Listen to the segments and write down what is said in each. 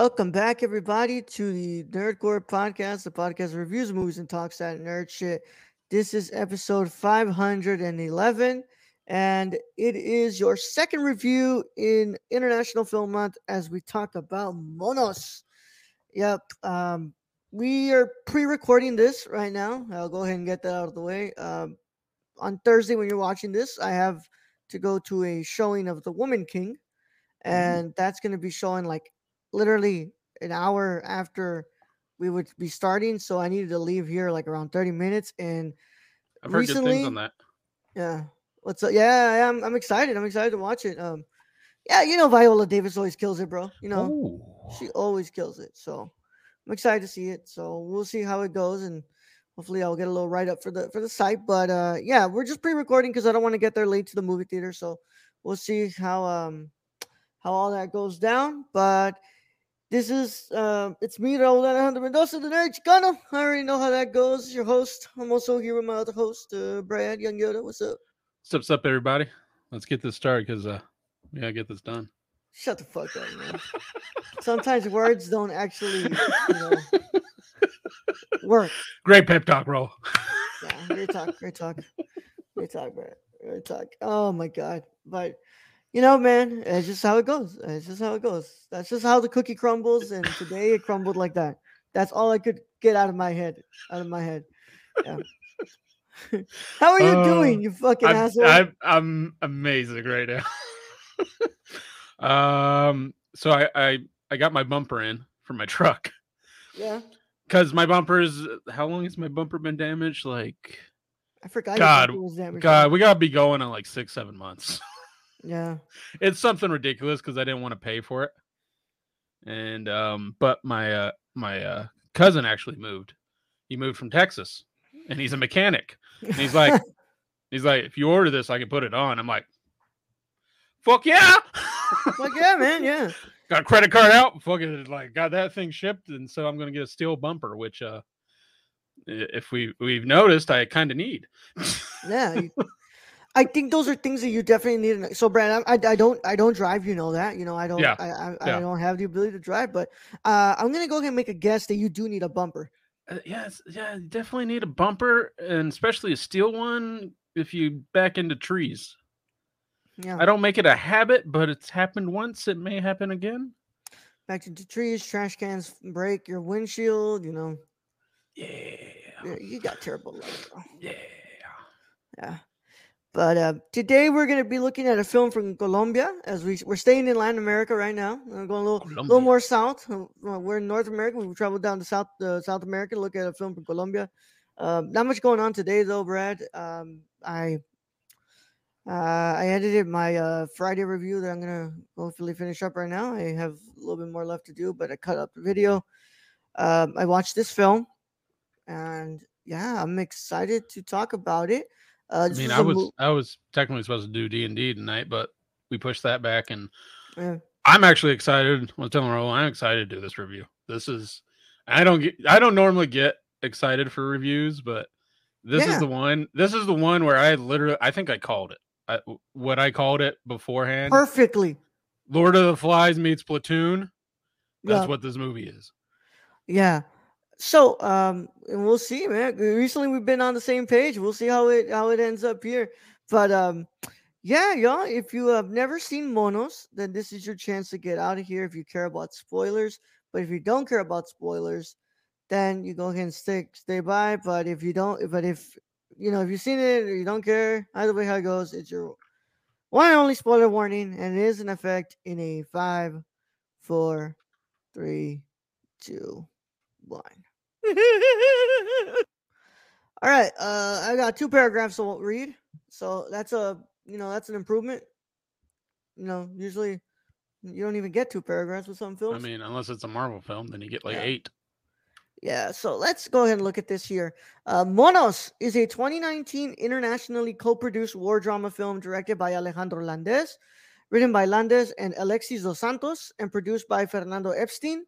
Welcome back, everybody, to the Nerd Corps podcast, the podcast reviews movies and talks that nerd shit. This is episode 511, and it is your second review in International Film Month as we talk about Monos. Yep, um, we are pre-recording this right now. I'll go ahead and get that out of the way. Um, on Thursday, when you're watching this, I have to go to a showing of The Woman King, and that's going to be showing like literally an hour after we would be starting. So I needed to leave here like around 30 minutes. And I've heard good recently, things on that. yeah, what's up? Yeah, I'm, I'm excited. I'm excited to watch it. Um, yeah, you know, Viola Davis always kills it, bro. You know, Ooh. she always kills it. So I'm excited to see it. So we'll see how it goes. And hopefully I'll get a little write up for the, for the site. But uh, yeah, we're just pre-recording because I don't want to get there late to the movie theater. So we'll see how, um, how all that goes down. But this is uh, it's me, Raul Alejandro Mendoza, the Nerd Chicano. I already know how that goes. Your host. I'm also here with my other host, uh, Brad Young Yoda. What's up? What's up, everybody? Let's get this started because uh, we gotta get this done. Shut the fuck up, man. Sometimes words don't actually, you know, work. Great pep talk, bro. Yeah, great talk, great talk, great talk, Brad. Great talk. Oh my god, but you know, man, it's just how it goes. It's just how it goes. That's just how the cookie crumbles, and today it crumbled like that. That's all I could get out of my head. Out of my head. Yeah. how are you Uh, doing, you fucking I'm, asshole? I'm, I'm amazing right now. um, so I, I I got my bumper in for my truck yeah, because my bumper is how long has my bumper been damaged? Like, I forgot. God. God, we gotta be going in like six, seven months. Yeah. it's something ridiculous because I didn't want to pay for it. And um, but my uh my uh cousin actually moved. He moved from Texas and he's a mechanic. And he's like, he's like, if you order this, I can put it on. I'm like, fuck yeah. like, yeah, man, yeah. got a credit card out, fucking like got that thing shipped, and so I'm gonna get a steel bumper, which uh if we we've noticed I kind of need. Yeah. you- I think those are things that you definitely need. So, Brad, I, I, don't, I don't drive. You know that. You know, I don't. Yeah, I, I, yeah. I don't have the ability to drive. But uh, I'm gonna go ahead and make a guess that you do need a bumper. Uh, yeah, yeah, you definitely need a bumper, and especially a steel one if you back into trees. Yeah. I don't make it a habit, but it's happened once. It may happen again. Back into trees, trash cans break your windshield. You know, Yeah, you you got terrible luck. Bro. yeah. Yeah. But uh, today we're going to be looking at a film from Colombia as we, we're staying in Latin America right now. We're going a little, little more south. Uh, We're in North America. We've traveled down to South uh, South America to look at a film from Colombia. Um, not much going on today, though, Brad. Um, I uh, I edited my uh, Friday review that I'm going to hopefully finish up right now. I have a little bit more left to do, but I cut up the video. Um, I watched this film, and yeah, I'm excited to talk about it. Uh, I mean, I was mo- I was technically supposed to do D and D tonight, but we pushed that back, and Yeah. I'm actually excited. I was telling Raul, I'm excited to do this review. This is I don't get I don't normally get excited for reviews, but this Yeah. is the one. This is the one where I literally I think I called it. I, what I called it beforehand. perfectly. Lord of the Flies meets Platoon. That's Yeah. what this movie is. Yeah. So, um, we'll see, man. Recently, we've been on the same page. We'll see how it how it ends up here. But um, yeah, y'all. If you have never seen Monos, then this is your chance to get out of here. If you care about spoilers, but if you don't care about spoilers, then you go ahead and stay stay by. But if you don't, but if you know if you've seen it or you don't care, either way how it goes, it's your one and only spoiler warning, and it is in effect in a five, four, three, two, one. All right, uh, I got two paragraphs to read, so that's a you know that's an improvement. You know, usually you don't even get two paragraphs with some films. I mean, unless it's a Marvel film, then you get like Yeah. eight. Yeah, so let's go ahead and look at this here. Uh, Monos is a 2019 internationally co-produced war drama film directed by Alejandro Landes, written by Landes and Alexis Dos Santos, and produced by Fernando Epstein,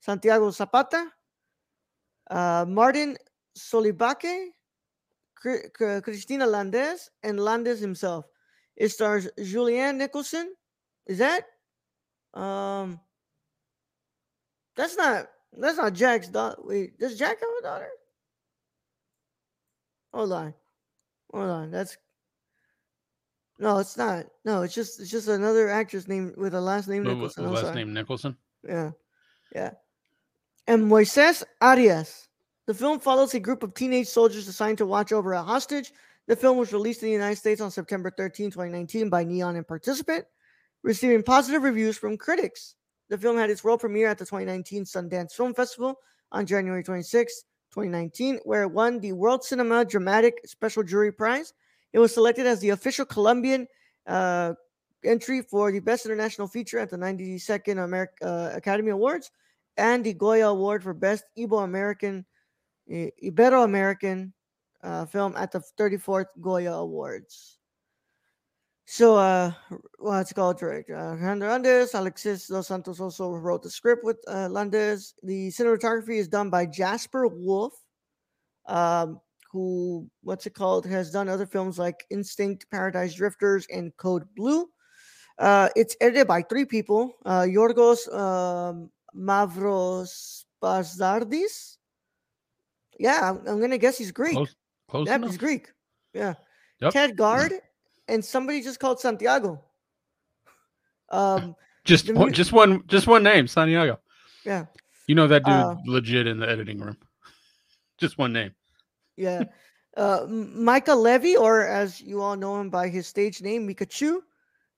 Santiago Zapata, uh, Martin Cri- Cristina Landes, and Landes himself. It stars Julianne Nicholson. Is that? Um, that's not. That's not Jack's daughter. Wait, does Jack have a daughter? Hold on, hold on. That's no, it's not. No, it's just it's just another actress named with a last name Nicholson. Last name Nicholson. Yeah. Yeah. And Moises Arias. The film follows a group of teenage soldiers assigned to watch over a hostage. The film was released in the United States on September 13, 2019 by Neon and Participant, receiving positive reviews from critics. The film had its world premiere at the 2019 Sundance Film Festival on January 26, 2019, where it won the World Cinema Dramatic Special Jury Prize. It was selected as the official Colombian uh, entry for the Best International Feature at the 92nd Ameri- uh, Academy Awards and the Goya Award for Best Ibo American Ibero American uh, film at the 34th Goya Awards. So, uh, what's it called? Director uh, Alejandro Landes, Alexis Dos Santos also wrote the script with uh, Landes. The cinematography is done by Jasper Wolf, um, who, what's it called, has done other films like Instinct, Paradise Drifters, and Code Blue. Uh, it's edited by three people uh, Yorgos um, Mavros Pazardis. Yeah, I'm, I'm gonna guess he's Greek. Close, close Yep, he's Greek. Yeah. Yep. Ted Guard and somebody just called Santiago. Um, Just the one, just one, just one name, Santiago. yeah, You know that dude Uh, legit in the editing room. Just one name. yeah. Uh, Mica Levi, or as you all know him by his stage name, Micachu,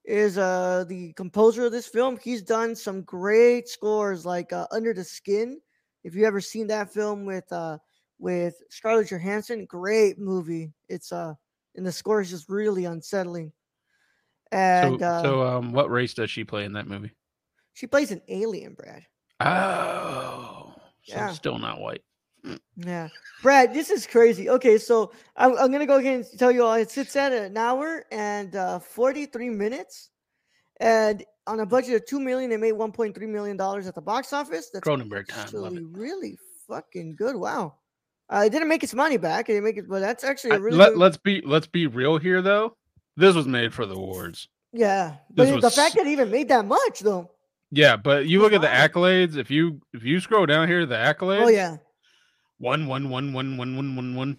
is uh the composer of this film. He's done some great scores like uh, Under the Skin. If you ever seen that film with uh with Scarlett Johansson, great movie. It's uh and the score is just really unsettling. And so, uh, so um, what race does she play in that movie? she plays an alien, Brad. Oh, so Yeah. still not white. Yeah, Brad, this is crazy. Okay, so I'm, I'm gonna go ahead and tell you all it sits at an hour and uh, 43 minutes, and on a budget of two million, they made 1.3 million dollars at the box office. That's Cronenberg time, it. really fucking good. Wow, uh, it didn't make its money back. It didn't make it, but that's actually a I- really let, good, let's be let's be real here though. This was made for the awards. yeah. But this the was fact that it even made that much though. Yeah, but you look at the accolades. If you if you scroll down here, the accolades. Oh yeah, One one one one one one one one.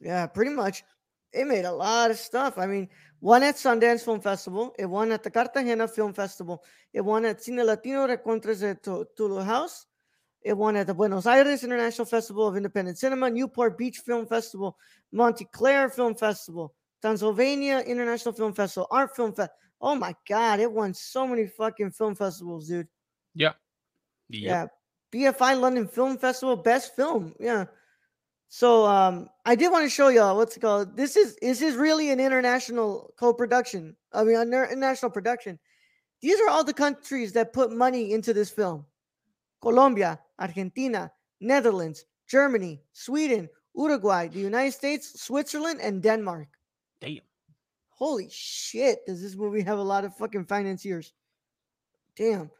Yeah, pretty much. It made a lot of stuff. I mean, won at Sundance Film Festival. It won at the Cartagena Film Festival. It won at Cine Latino Rencontres de Tu- Toulouse. It won at the Buenos Aires International Festival of Independent Cinema, Newport Beach Film Festival, Montclair Film Festival, Transylvania International Film Festival, Art Film Fest. Oh my God, it won so many fucking film festivals, dude. Yep. Yeah. BFI London Film Festival, best film. Yeah. So um I did want to show y'all what's it called. This is this is really an international co-production. I mean an international production. These are all the countries that put money into this film. Colombia, Argentina, Netherlands, Germany, Sweden, Uruguay, the United States, Switzerland, and Denmark. Damn. Holy shit, does this movie have a lot of fucking financiers? Damn.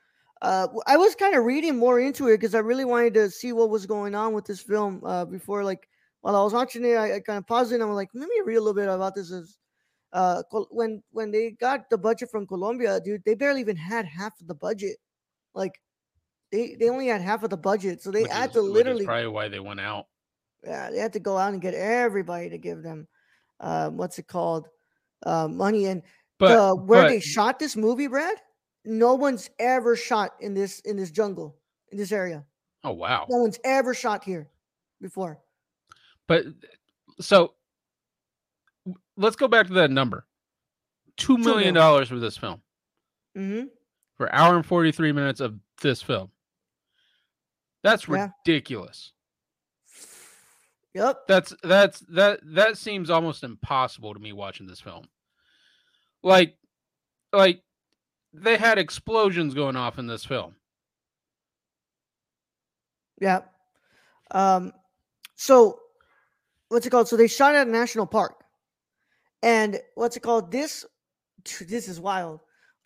Uh, I was kind of reading more into it because I really wanted to see what was going on with this film uh, before, like, while I was watching it, I, I kind of paused it and I was like, let me read a little bit about this. Is uh, when when they got the budget from Colombia, dude, they barely even had half of the budget. Like, they they only had half of the budget, so they Which had is- to literally probably why they went out. yeah, they had to go out and get everybody to give them uh, what's it called uh, money and But the where but, they shot this movie, Brad. No one's ever shot in this in this jungle in this area. oh wow. No one's ever shot here before. But so let's go back to that number. Two million dollars for this film. hmm For hour and forty three minutes of this film. That's Yeah. ridiculous. Yep. That's that's that that seems almost impossible to me watching this film. Like like they had explosions going off in this film. Yeah. Um, so what's it called? So they shot at a national park. And what's it called? This this is wild.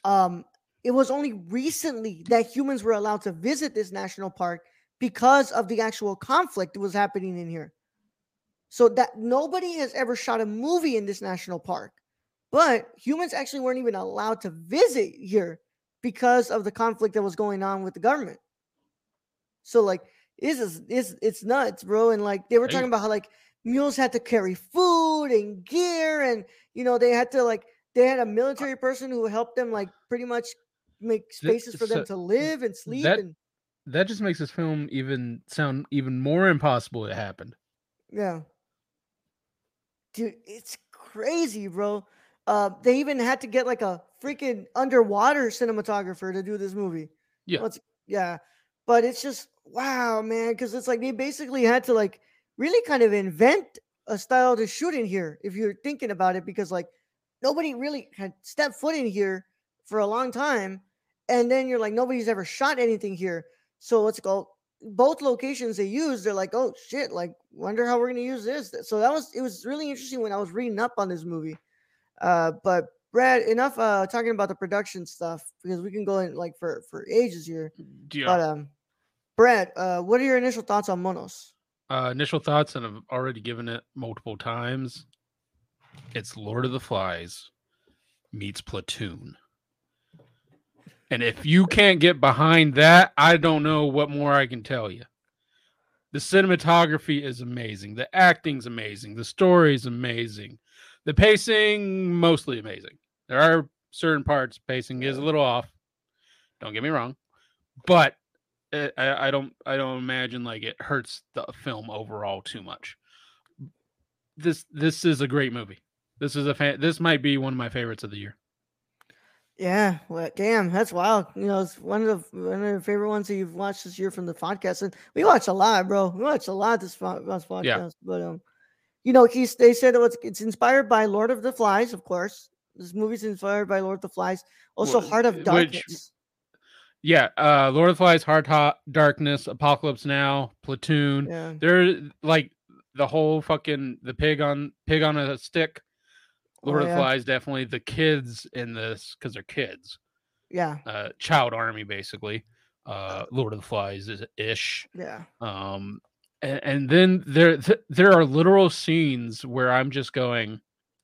Um, it was only recently that humans were allowed to visit this national park because of the actual conflict that was happening in here. So that nobody has ever shot a movie in this national park. But humans actually weren't even allowed to visit here because of the conflict that was going on with the government. So like this is it's it's nuts, bro. And like they were talking about how like mules had to carry food and gear, and you know they had to like they had a uh military person who helped them like pretty much make spaces for them so to live and sleep. that- and That just makes this film even sound even more impossible it happened. yeah, dude, it's crazy, bro. Uh, they even had to get like a freaking underwater cinematographer to do this movie. Yeah. What's yeah, but it's just wow, man, because it's like they basically had to like really kind of invent a style to shoot in here if you're thinking about it, because like nobody really had stepped foot in here for a long time, and then you're like nobody's ever shot anything here. So it called? Both locations they use, they're like, oh shit, like wonder how we're gonna use this. So that was it was really interesting when I was reading up on this movie. Uh, but Brad, enough uh talking about the production stuff because we can go in like for for ages here. Yeah. But um, Brad, uh, what are your initial thoughts on Monos? Uh, initial thoughts, and I've already given it multiple times. It's Lord of the Flies meets Platoon. And if you can't get behind that, I don't know what more I can tell you. The cinematography is amazing. The acting's amazing. The story's amazing. The pacing, mostly amazing. There are certain parts pacing is a little off. Don't get me wrong, but uh, I, I don't I don't imagine like it hurts the film overall too much. This this is a great movie. This is a fan. This might be one of my favorites of the year. Yeah, well, damn, that's wild. You know, it's one of the one of the favorite ones that you've watched this year from the podcast, and we watch a lot, bro. We watch a lot this, this podcast. Yeah. But um, you know, he's they said it was it's inspired by Lord of the Flies, of course. This movie's inspired by Lord of the Flies. Also, Heart of which- Darkness. Yeah, uh Lord of the Flies, Heart Hot Darkness, Apocalypse Now, Platoon. Yeah, They're like the whole fucking the pig on pig on a stick. Lord Oh, of the. Flies definitely the kids in this because they're kids. yeah, Uh child army basically. Uh Lord of the Flies is ish. yeah. um and, and then there th- there are literal scenes where i'm just going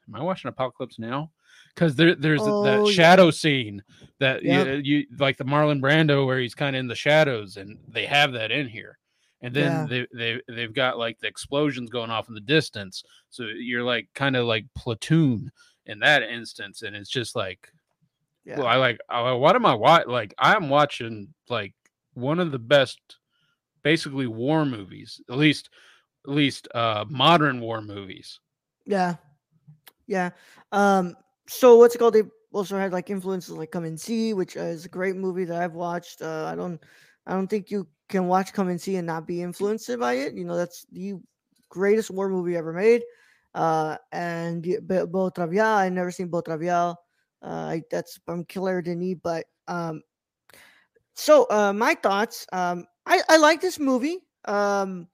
am i watching apocalypse now because there there's Oh, that yeah. shadow scene that Yep. you, you like the marlon brando where he's kind of in the shadows and they have that in here and then Yeah. they, they they've got like the explosions going off in the distance so you're like kind of like platoon in that instance and it's just like Yeah. well i like I, what am i watching like i'm watching like one of the best basically war movies at least at least uh modern war movies Yeah. Yeah. Um, so what's it called? They also had like influences like Come and See, which is a great movie that I've watched. Uh, I don't I don't think you can watch Come and See and not be influenced by it. You know, that's the greatest war movie ever made. Uh, and Beau Travail, I've never seen Beau Travail. Uh, I, that's from Claire Denis, but um, so uh, my thoughts. Um, I I like this movie. Um,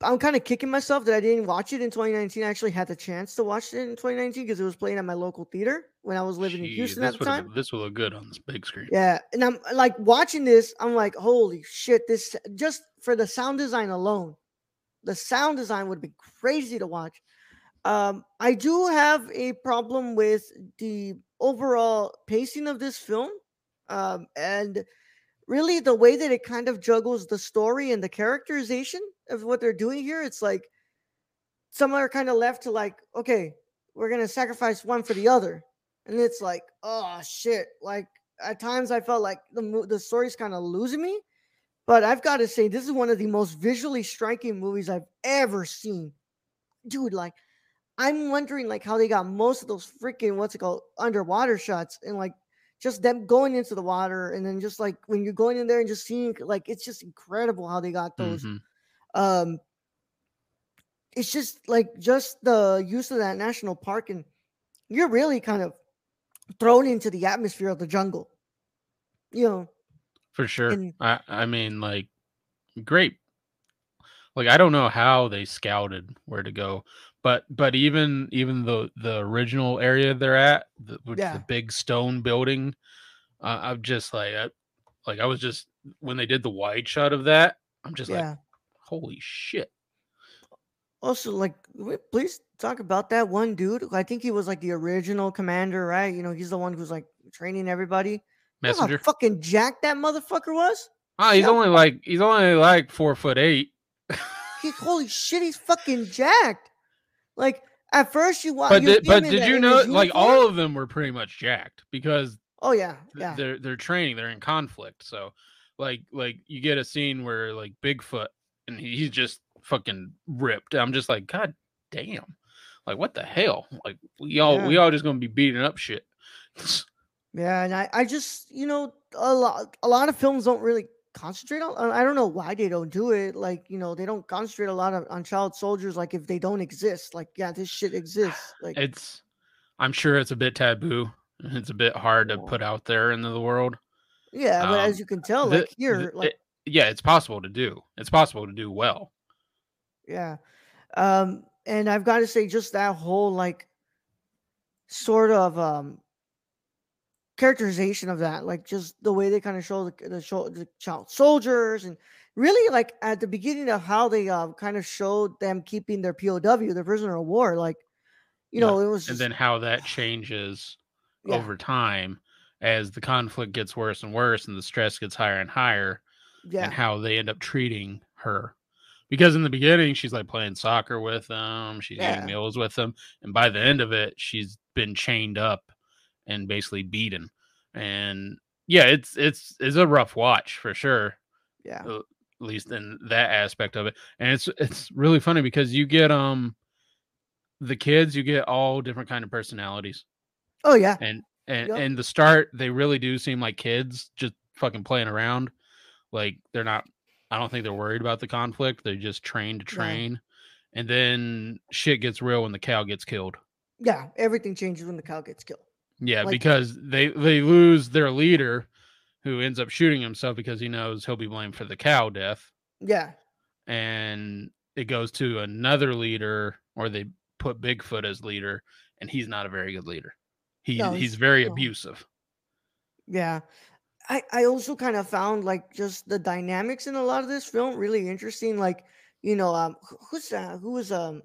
I'm kind of kicking myself that I didn't watch it in 2019. I actually had the chance to watch it in 2019 because it was playing at my local theater when I was living in Houston at the time. this will look good on this big screen Yeah, and I'm like watching this. I'm like, holy shit! This just for the sound design alone, the sound design would be crazy to watch. Um, I do have a problem with the overall pacing of this film, um, and really the way that it kind of juggles the story and the characterization of what they're doing here. It's like some are kind of left to like, okay, we're gonna sacrifice one for the other, and it's like, oh shit! Like at times I felt like the the story's kind of losing me. But I've got to say, this is one of the most visually striking movies I've ever seen, dude. Like, I'm wondering like how they got most of those freaking what's it called underwater shots and like just them going into the water and then just like when you're going in there and just seeing like it's just incredible how they got those Mhm. um it's just like just the use of that national park, and you're really kind of thrown into the atmosphere of the jungle. You know, for sure. And- I I mean, like, great. Like, I don't know how they scouted where to go, but but even even the the original area they're at, the, which Yeah. the big stone building, uh, I'm just like, I, like I was just when they did the wide shot of that, I'm just yeah. like, holy shit. Also, like, please talk about that one dude. I think he was like the original commander, right? You know, he's the one who's like training everybody. You know how fucking jacked that motherfucker was. Oh, he's Yeah. only like he's only like four foot eight. He, holy shit, he's fucking jacked. Like at first you watch, But did, but did you know like all of them were pretty much jacked because Oh yeah, yeah, they're they're training they're in conflict so like like you get a scene where like bigfoot and he, he's just fucking ripped i'm just like god damn. Like what the hell? Like we all we all just gonna be beating up shit. Yeah. And I, I just, you know, a lot, a lot of films don't really concentrate on. I don't know why they don't do it. Like, you know, they don't concentrate a lot of, on child soldiers. Like, if they don't exist, like, yeah, this shit exists. Like, it's i'm sure it's a bit taboo it's a bit hard to put out there into the world yeah, but as um, you can tell, the- like here, the- like. it- yeah it's possible to do it's possible to do well Yeah. Um, and I've got to say, just that whole like sort of um characterization of that, like just the way they kind of show the the, show, the child soldiers, and really like at the beginning of how they uh, kind of showed them keeping their POW, their prisoner of war, like you Yeah, know, it was and then how that changes yeah, over time as the conflict gets worse and worse and the stress gets higher and higher yeah, and how they end up treating her. Because in the beginning she's like playing soccer with them she's Yeah. eating meals with them and by the end of it she's been chained up and basically beaten and yeah it's it's it's a rough watch for sure yeah, at least in that aspect of it. And it's it's really funny because you get um the kids you get all different kind of personalities. Oh yeah, and and Yep. and the start they really do seem like kids just fucking playing around. Like they're not i don't think they're worried about the conflict. They're just trained to train. And then shit gets real when the cow gets killed. Yeah. Everything changes when the cow gets killed. Yeah Like- because they they lose their leader who ends up shooting himself because he knows he'll be blamed for the cow death Yeah, and it goes to another leader or they put bigfoot as leader and he's not a very good leader he, No, he's he's- very no. abusive Yeah. I, I also kind of found like just the dynamics in a lot of this film really interesting. Like, you know, um who's that? Who was um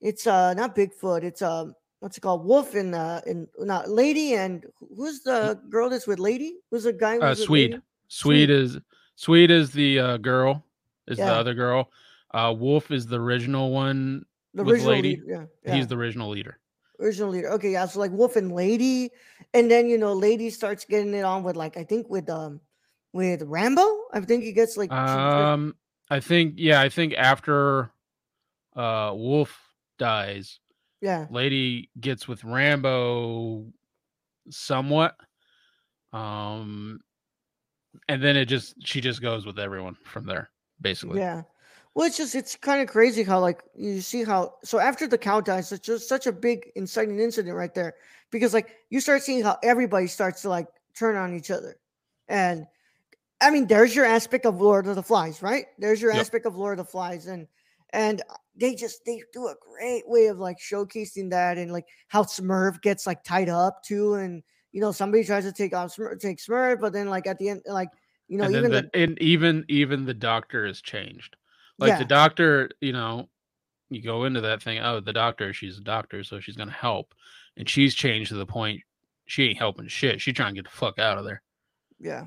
it's uh not Bigfoot, it's um what's it called? Wolf and uh and not Lady and who's the girl that's with Lady? Who's the guy uh swede Lady? Swede is Swede is the uh, girl, is the other girl. Uh, Wolf is the original one. The with original Lady, leader. Yeah, yeah. He's the original leader. original leader. Okay, yeah. So like Wolf and Lady, and then you know, Lady starts getting it on with like I think with um with Rambo. I think he gets like Um, I think yeah, I think after uh Wolf dies, yeah, Lady gets with Rambo somewhat. Um, and then it just she just goes with everyone from there, basically. Yeah. Well, it's just it's kind of crazy how like you see how so after the cow dies, it's just such a big inciting incident right there because like you start seeing how everybody starts to like turn on each other, and I mean there's your aspect of Lord of the Flies, right? There's your Yep. aspect of Lord of the Flies, and and uh, they just they do a great way of like showcasing that and like how Smurf gets like tied up too, and you know somebody tries to take off Smurf, take Smurf, but then like at the end like you know and even the, the, and even even the doctor has changed. Like yeah the doctor, you know, you go into that thing. Oh, the doctor, she's a doctor, so she's gonna help, and she's changed to the point she ain't helping shit. She trying to get the fuck out of there. Yeah.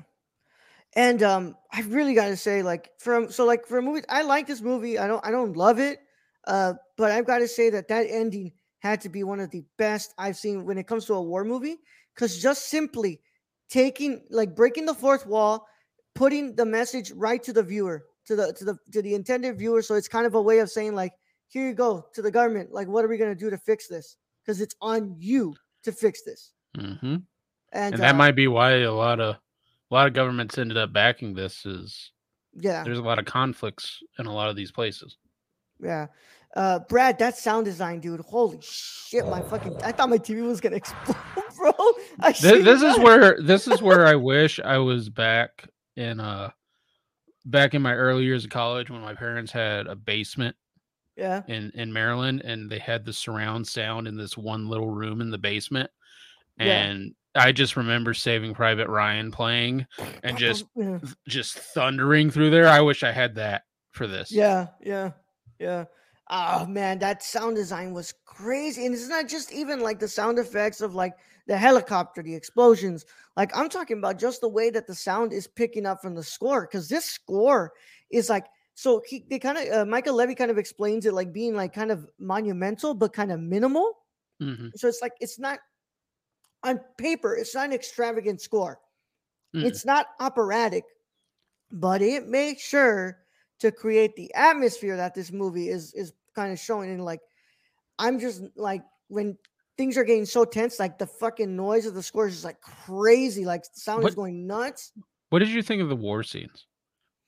And um I really got to say like from so like for a movie I like this movie. I don't I don't love it. Uh but I've got to say that that ending had to be one of the best I've seen when it comes to a war movie cuz just simply taking like breaking the fourth wall, putting the message right to the viewer, to the to the to the intended viewer so it's kind of a way of saying like here you go to the government like what are we going to do to fix this? Cuz it's on you to fix this. hmm And, And that uh, might be why a lot of a lot of governments ended up backing this. Is yeah. there's a lot of conflicts in a lot of these places. Yeah. Uh, Brad, that sound design, dude. Holy shit, my fucking! I thought my TV was gonna explode, bro. This, this is where this is where I wish I was back in uh back in my early years of college when my parents had a basement Yeah. in in Maryland and they had the surround sound in this one little room in the basement and I just remember Saving Private Ryan playing and just Yeah. just thundering through there. I wish I had that for this. Yeah, yeah, yeah. Oh man, that sound design was crazy. And it's not just even like the sound effects of like the helicopter, the explosions. Like I'm talking about just the way that the sound is picking up from the score. Because this score is like so he they kind of uh, Michael Levy kind of explains it like being like kind of monumental but kind of minimal. Mhm. So it's like it's not on paper, it's not an extravagant score. Mm-mm. It's not operatic, but it makes sure to create the atmosphere that this movie is is kind of showing. And like, I'm just like when things are getting so tense, like the fucking noise of the score is just like crazy. Like sound is What- going nuts. What did you think of the war scenes?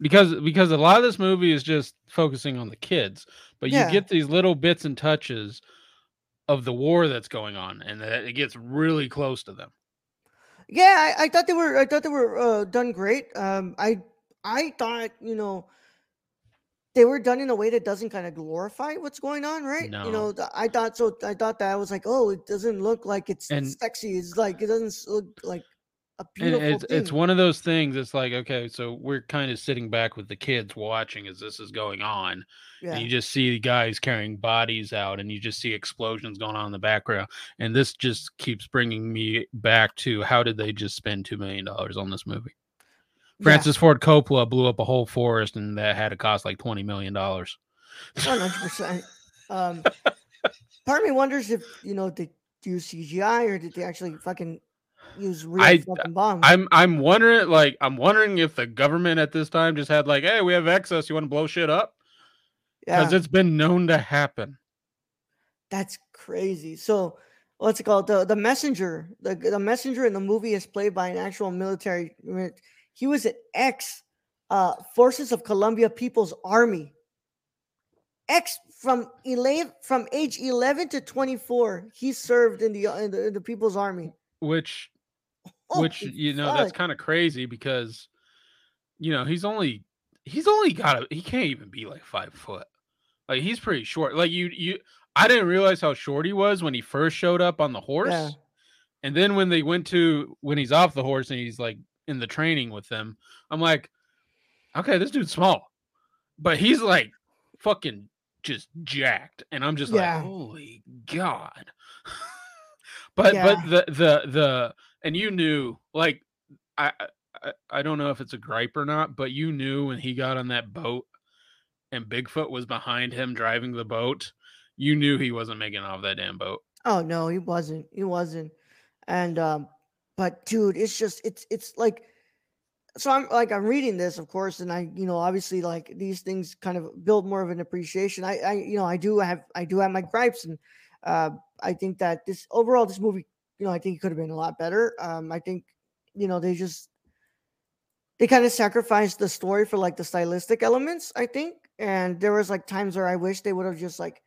Because because a lot of this movie is just focusing on the kids, but you get these little bits and touches of the war that's going on, and that it gets really close to them. Yeah, I, I thought they were I thought they were uh, done great. Um, I I thought you know they were done in a way that doesn't kind of glorify what's going on, right? You know, I thought so. I thought that I was like, oh, it doesn't look like it's And- sexy. It's like it doesn't look like a beautiful it's thing. it's one of those things. It's like okay, so we're kind of sitting back with the kids watching as this is going on, yeah. and you just see the guys carrying bodies out, and you just see explosions going on in the background, and this just keeps bringing me back to how did they just spend two million dollars on this movie? Yeah. Francis Ford Coppola blew up a whole forest, and that had to cost like twenty million dollars. One hundred percent. Um, part of me wonders if you know they use CGI or did they actually fucking use real I- fucking bombs? I'm I'm wondering, like, I'm wondering if the government at this time just had like, hey, we have excess, you want to blow shit up? yeah, Because it's been known to happen. that's crazy. So what's it called? The the messenger, the the messenger in the movie is played by an actual military. He was an ex uh, Forces of Colombia People's Army. Ex from 11 from age 11 to 24 he served in the in the, in the people's army Which Oh, which you know that's kind of crazy because you know he's only he's only got a he can't even be like five foot like he's pretty short like you you i didn't realize how short he was when he first showed up on the horse Yeah. and then when they went to when he's off the horse and he's like in the training with them i'm like okay this dude's small but he's like fucking just jacked and i'm just Yeah. like holy god but Yeah. but the the the and you knew like I, I I don't know if it's a gripe or not, but you knew when he got on that boat and Bigfoot was behind him driving the boat, you knew he wasn't making off that damn boat. Oh no, he wasn't. He wasn't. And um, but dude, it's just it's it's like so I'm like I'm reading this, of course, and I, you know, obviously like these things kind of build more of an appreciation. I I you know, I do have I do have my gripes and uh I think that this overall this movie, you know, I think it could have been a lot better. Um, I think, you know, they just they kind of sacrificed the story for like the stylistic elements, I think. And there was like times where I wish they would have just like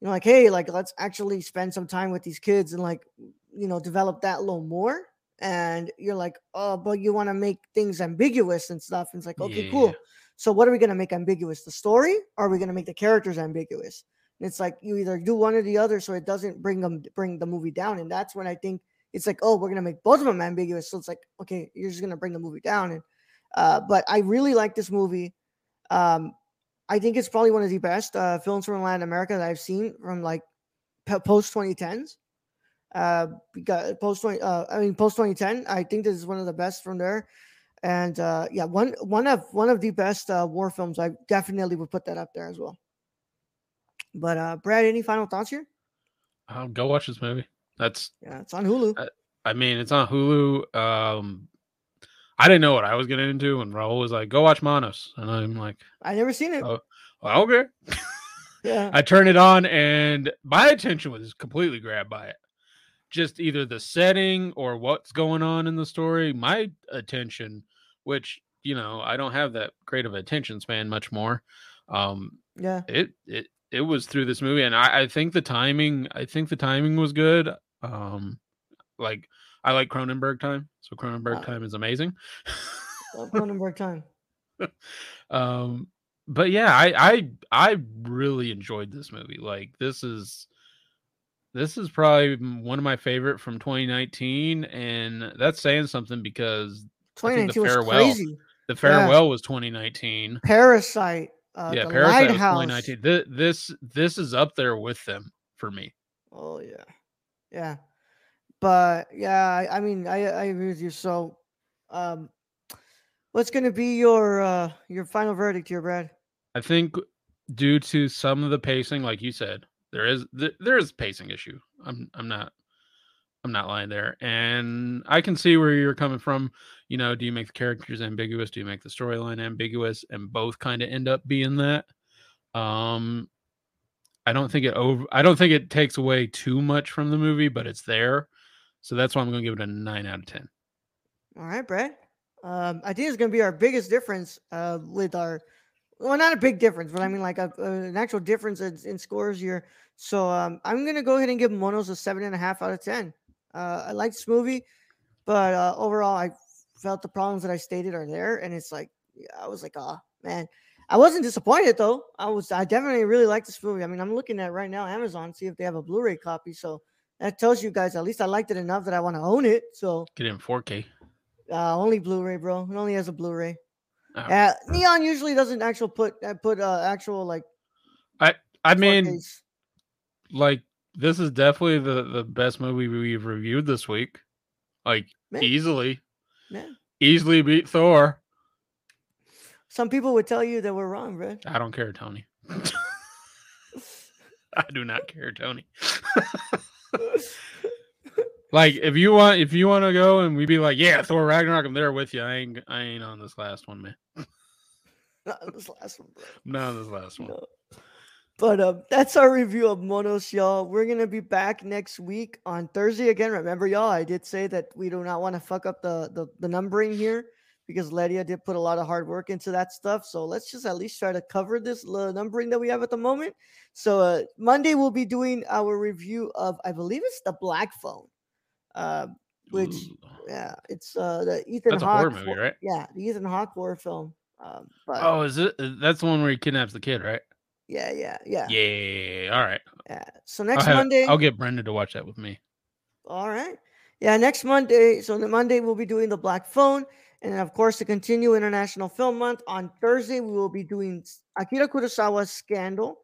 you know, like, hey, like let's actually spend some time with these kids and like, you know, develop that a little more. And you're like, oh, but you want to make things ambiguous and stuff. And it's like, okay, cool. So what are we gonna make ambiguous? The story, or are we gonna make the characters ambiguous? It's like you either do one or the other, so it doesn't bring them bring the movie down. And that's when I think it's like, oh, we're gonna make both of them ambiguous. So it's like, okay, you're just gonna bring the movie down. And uh, but I really like this movie. Um, I think it's probably one of the best uh, films from Latin America that I've seen from like post 2010s. Uh, because post 20, uh, I mean post 2010. I think this is one of the best from there. And uh, yeah, one one of one of the best uh, war films. I definitely would put that up there as well. But uh, Brad, any final thoughts here? Um, go watch this movie. That's Yeah, it's on Hulu. I mean, it's on Hulu. Um I didn't know what I was getting into when Raul was like, go watch Monos. And I'm like, I never seen it. oh, well, okay. yeah, I turned it on and my attention was completely grabbed by it. Just either the setting or what's going on in the story. My attention, which, you know, I don't have that great of attention span much more. Um, yeah, it it it was through this movie, and I, I think the timing. I think the timing was good. Um, like I like Cronenberg time, so Cronenberg time is amazing. Cronenberg time. um, but yeah, I I I really enjoyed this movie. Like this is this is probably one of my favorite from 2019, and that's saying something because I think the 2019 was farewell- crazy. the farewell was 2019. Parasite. Uh, yeah, Parasite was 2019. Th- this this is up there with them for me. Oh yeah, yeah. But yeah, I, I mean, I I agree with you. So, um, what's gonna be your uh your final verdict here, Brad? I think due to some of the pacing, like you said, there is th- there is pacing issue. I'm I'm not I'm not lying there, and I can see where you're coming from. You know, do you make the characters ambiguous? Do you make the storyline ambiguous? And both kind of end up being that. Um, I don't think it over. I don't think it takes away too much from the movie, but it's there. So that's why I'm going to give it a nine out of ten. All right, Brett. Um, I think it's gonna be our biggest difference uh with our, well, not a big difference, but I mean like a, a- an actual difference in, in scores here. So um, I'm gonna go ahead and give Monos a seven and a half out of ten. Uh, I like this movie, but uh, overall, I felt the problems that I stated are there, and it's like I was like, oh man, I wasn't disappointed though. I was, I definitely really like this movie. I mean, I'm looking at right now Amazon, see if they have a Blu-ray copy. So that tells you guys at least I liked it enough that I want to own it. So Get it in 4K. uh, only Blu-ray, bro. It only has a Blu-ray. Oh. Yeah, Neon usually doesn't actual put uh, put uh, actual like. I I mean, 4Ks. like this is definitely the the best movie we've reviewed this week. Like Man. easily, Yeah. easily beat Thor. Some people would tell you that we're wrong, bro. I don't care, Tony. I do not care, Tony. like if you want, if you want to go and we'd be like, yeah, Thor Ragnarok, I'm there with you. I ain't, I ain't on this last one, man. Not this last one, bro. Not on this last one. No. But um, that's our review of Monos, y'all. We're gonna be back next week on Thursday again. Remember, y'all, I did say that we do not want to fuck up the, the the numbering here because Ledia did put a lot of hard work into that stuff. So let's just at least try to cover this numbering that we have at the moment. So uh, Monday we'll be doing our review of, I believe it's the Black Phone, uh, which yeah, it's uh the Ethan That's Hawke movie, right? Yeah, the Ethan Hawke horror film. Um, but Oh, is it? That's the one where he kidnaps the kid, right? Yeah, yeah, yeah, Yeah. All right. yeah. So I'll, next have- Monday, I'll get Brenda to watch that with me. all right. Yeah, next Monday. So the Monday we'll be doing the Black Phone, and then of course to continue International Film Month on Thursday we will be doing Akira Kurosawa's Scandal.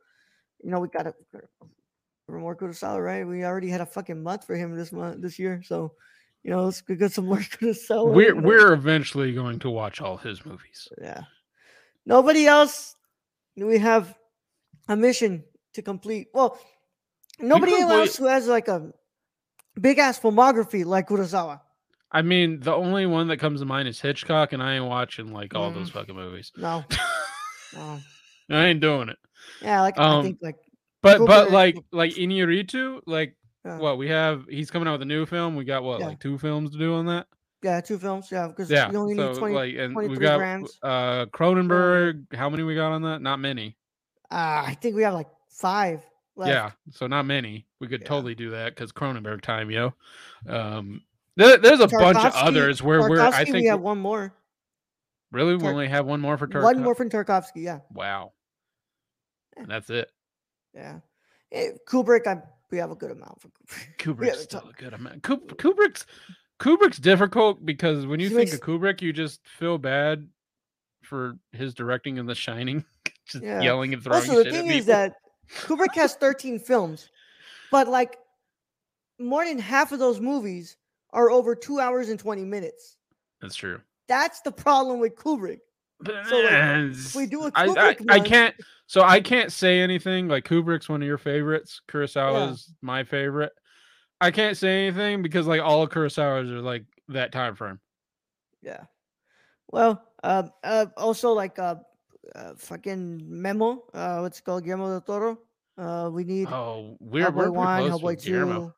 You know we got to more Kurosawa, right? We already had a fucking month for him this month this year, so you know let's get some more Kurosawa. We're we're eventually going to watch all his movies. yeah. Nobody else. We have a mission to complete. Well, nobody else who has like a big ass filmography like Kurosawa. I mean, the only one that comes to mind is Hitchcock, and I ain't watching like all Mm. those fucking movies. No, no. I ain't doing it. Yeah, like I Um, think like But but like like Iñárritu, like Yeah. what we have, he's coming out with a new film. We got what Yeah. like two films to do on that. yeah, two films. Yeah, because Yeah. you only so need twenty. like, and we 23 got uh Cronenberg. How many we got on that? Not many. Uh, I think we have like five. Left. Yeah, so not many. We could Yeah. totally do that because Cronenberg time, yo. Um, there, there's a bunch of others where we're. I think we have one more. really we only have one more for Tarkov. One more from Tarkovsky. Yeah, Wow. And that's it. yeah. Eh, Kubrick, I we have a good amount for Kubrick. Kubrick's still a- a good amount. Kub- Kubrick's Kubrick's difficult because when you He think makes- of Kubrick, you just feel bad for his directing in The Shining, just Yeah. yelling and throwing Also, the shit thing is that Kubrick has 13 films, but like more than half of those movies are over two hours and 20 minutes. That's true. That's the problem with Kubrick. So, like, eh, if we do a I, I, Kubrick I month- can't. So I can't say anything. Like Kubrick's one of your favorites. Kurosawa's my favorite. I can't say anything because like all of Kurosawa's are like that time frame. Yeah. Well, uh, uh, also like uh, uh, fucking Memo. Uh, what's it called? Guillermo del Toro. Uh, we need Oh, we're Hellboy we're one, Hellboy with Guillermo. two.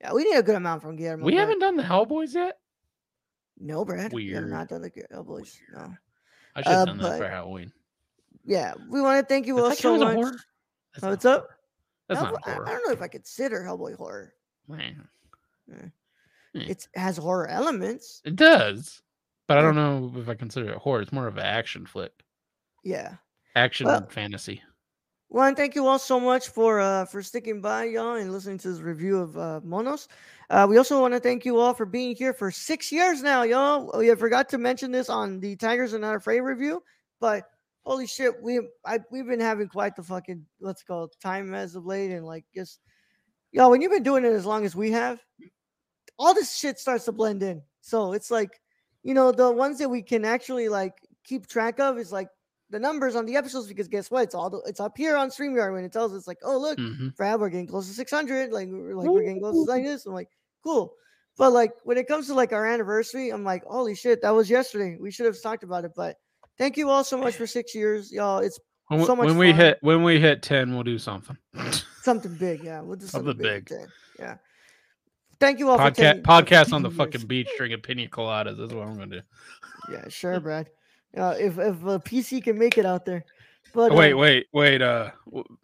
Yeah, we need a good amount from Guillermo. We but- haven't done the Hellboys yet. No, Brad. We have not done the Hellboys. No. I should have Uh, done that for Halloween. Yeah, we want to thank you all so a much. horror. That's Oh, what's up? That's Hellboy- not I, I don't know if I consider Hellboy horror. Man, Hmm. It's, it has horror elements. It does, but I don't know if I consider it horror. It's more of an action flick, Yeah. action Well- fantasy. Well, and thank you all so much for uh for sticking by, y'all, and listening to this review of uh, Monos. Uh, we also want to thank you all for being here for six years now, y'all. We forgot to mention this on the Tigers Are Not Afraid review, but holy shit, we I we've been having quite the fucking it called time as of late, and like just y'all, when you've been doing it as long as we have, all this shit starts to blend in. So it's like, you know, the ones that we can actually like keep track of is like the numbers on the episodes because guess what? It's all the, it's up here on StreamYard when it tells us like, oh look, hmm Fab, we're getting close to 600. Like we're like we're getting close to like this. I'm like, cool. But like when it comes to like our anniversary, I'm like, holy shit, that was yesterday. We should have talked about it. But thank you all so much for six years, y'all. It's When, So much when we hit when we hit ten, we'll do something. something big. Yeah, we'll do something, Something big. big. Yeah. Thank you all for Podcast taking, for podcast on the fucking beach drinking pina coladas. That's what I'm gonna do. Yeah, sure, Brad. Uh, if if a PC can make it out there. But Oh, wait, um, wait, wait. Uh,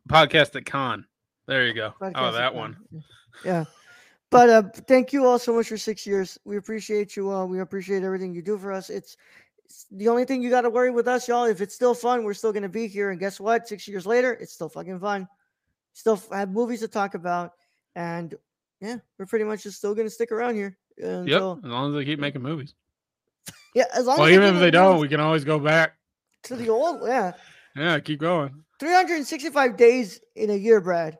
podcast at con. There you go. Oh, that one. Yeah. But uh, thank you all so much for six years. We appreciate you all. We appreciate everything you do for us. It's, it's the only thing you got to worry with us, y'all. If it's still fun, we're still gonna be here. And guess what? Six years later, it's still fucking fun. Still have movies to talk about, and yeah, we're pretty much just still gonna stick around here uh, Yep. As long as they keep making movies. yeah. As long Well, as even if they don't, we can always go back. to the old yeah. Yeah, keep going. 365 days in a year, Brad.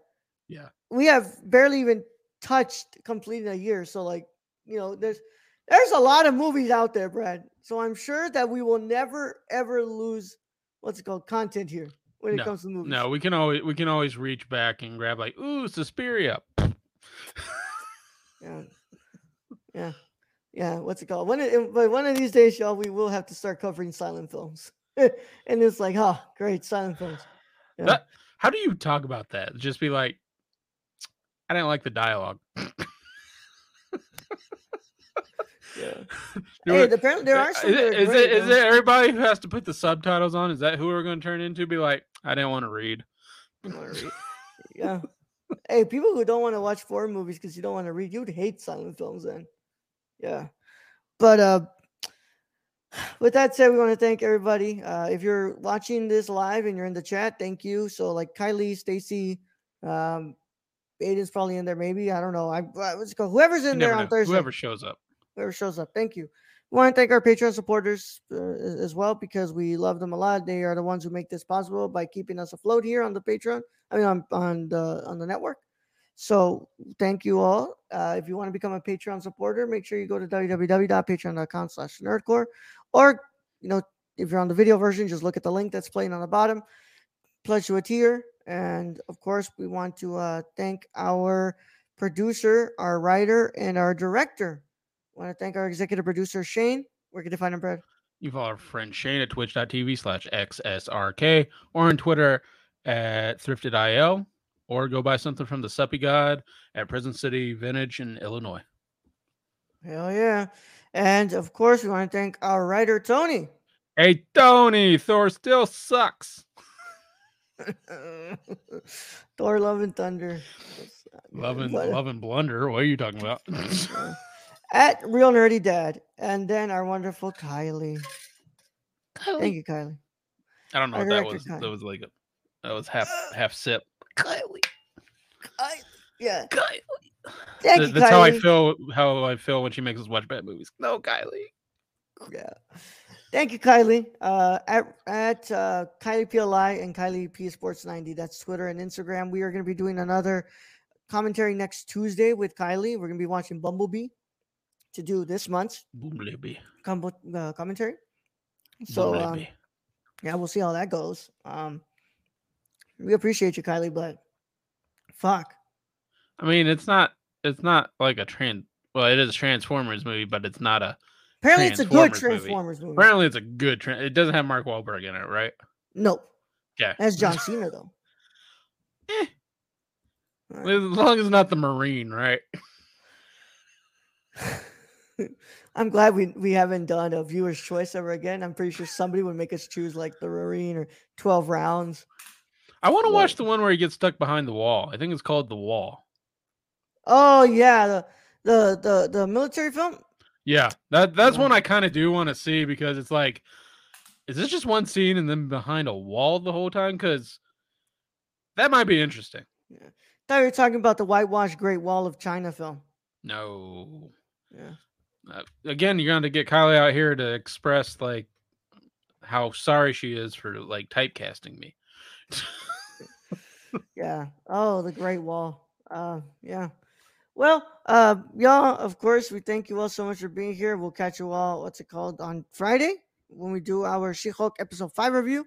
Yeah. We have barely even touched completing a year. So like, you know, there's there's a lot of movies out there, Brad. So I'm sure that we will never ever lose what's it called content here when it No, comes to movies. No, we can always we can always reach back and grab like, ooh, Suspiria. Yeah. Yeah. Yeah. What's it called? One of, but one of these days, y'all, we will have to start covering silent films. and it's like, oh, great, silent films. Yeah. That- How do you talk about that? Just be like, I didn't like the dialogue. yeah. Hey, apparently there are Uh, some. Is, it, is, great, it, is it everybody who has to put the subtitles on? Is that who we're going to turn into? Be like, I didn't want to read. read. yeah. Hey, people who don't want to watch foreign movies because you don't want to read, you'd hate silent films then. Yeah. But uh with that said, we want to thank everybody. Uh if you're watching this live and you're in the chat, thank you. So like Kylie, Stacy, um Aiden's probably in there, maybe. I don't know. I what's it called? Whoever's in there on know. Thursday Whoever shows up. whoever shows up. Thank you. Want to thank our Patreon supporters uh, as well because we love them a lot. They are the ones who make this possible by keeping us afloat here on the Patreon. I mean, on, on the on the network. So thank you all. Uh, if you want to become a Patreon supporter, make sure you go to www.patreon.com/slash nerdcorps, or you know, if you're on the video version, just look at the link that's playing on the bottom. Pledge to a tier, and of course, we want to uh, thank our producer, our writer, and our director. Want to thank our executive producer Shane. Where can you find him, Brad? You follow our friend Shane at twitch.tv slash XSRK or on Twitter at thriftedil or go buy something from the Suppy God at Prison City Vintage in Illinois. Hell yeah! And of course, we want to thank our writer Tony. Hey, Tony, Thor still sucks. Thor, Love and Thunder. That's not good, Loving, but, uh, loving blunder. What are you talking about? at Real Nerdy Dad, and then our wonderful Kylie. Kylie. Thank you, Kylie. I don't know Our what that was. Kyle. That was like a that was half half sip. Kylie. Kylie. Yeah. Kylie. Thank Th- you, That's how I feel. How I feel when she makes us watch bad movies. No, Kylie. Yeah. Thank you, Kylie. Uh, at at uh, Kylie PLI and Kylie P Sports 90. That's Twitter and Instagram. We are going to be doing another commentary next Tuesday with Kylie. We're going to be watching Bumblebee to do this month's Bumblebee. com- uh, commentary. So, um, yeah, we'll see how that goes. Um, we appreciate you, Kylie, but fuck. I mean, it's not. It's not like a trans. Well, it is a Transformers movie, but it's not a. Apparently, it's a good Transformers movie. Movie. Apparently, it's a good. Tran it doesn't have Mark Wahlberg in it, right? No, Yeah. that's John Cena though. Eh. Alright. As long as not the Marine, right? I'm glad we we haven't done a viewer's choice ever again. I'm pretty sure somebody would make us choose like the Marine or 12 rounds. I want to watch the one where he gets stuck behind the wall. I think it's called The Wall. Oh yeah, the the the, the military film. Yeah, that that's Yeah. one I kind of do want to see because it's like, is this just one scene and then behind a wall the whole time? Because that might be interesting. Yeah. I thought you were talking about the whitewashed Great Wall of China film. No, Yeah. Uh, again, you're going to get Kylie out here to express like how sorry she is for like typecasting me. Yeah. Oh, the Great Wall. Uh, yeah. Well, uh, y'all, of course, we thank you all so much for being here. We'll catch you all, what's it called, on Friday when we do our She Hulk episode 5 review.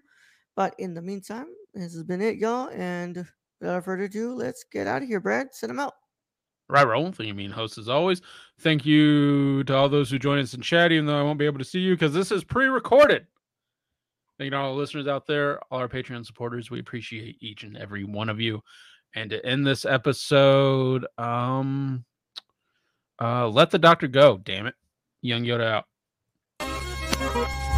But in the meantime, this has been it, y'all. And without further ado, let's get out of here, Brad. Send them out. Right, Roll. Thank you, mean host, as always. Thank you to all those who join us in chat, even though I won't be able to see you because this is pre-recorded. Thank you to all the listeners out there, all our Patreon supporters. We appreciate each and every one of you. And to end this episode, um, uh, let the doctor go. Damn it, Young Yoda out.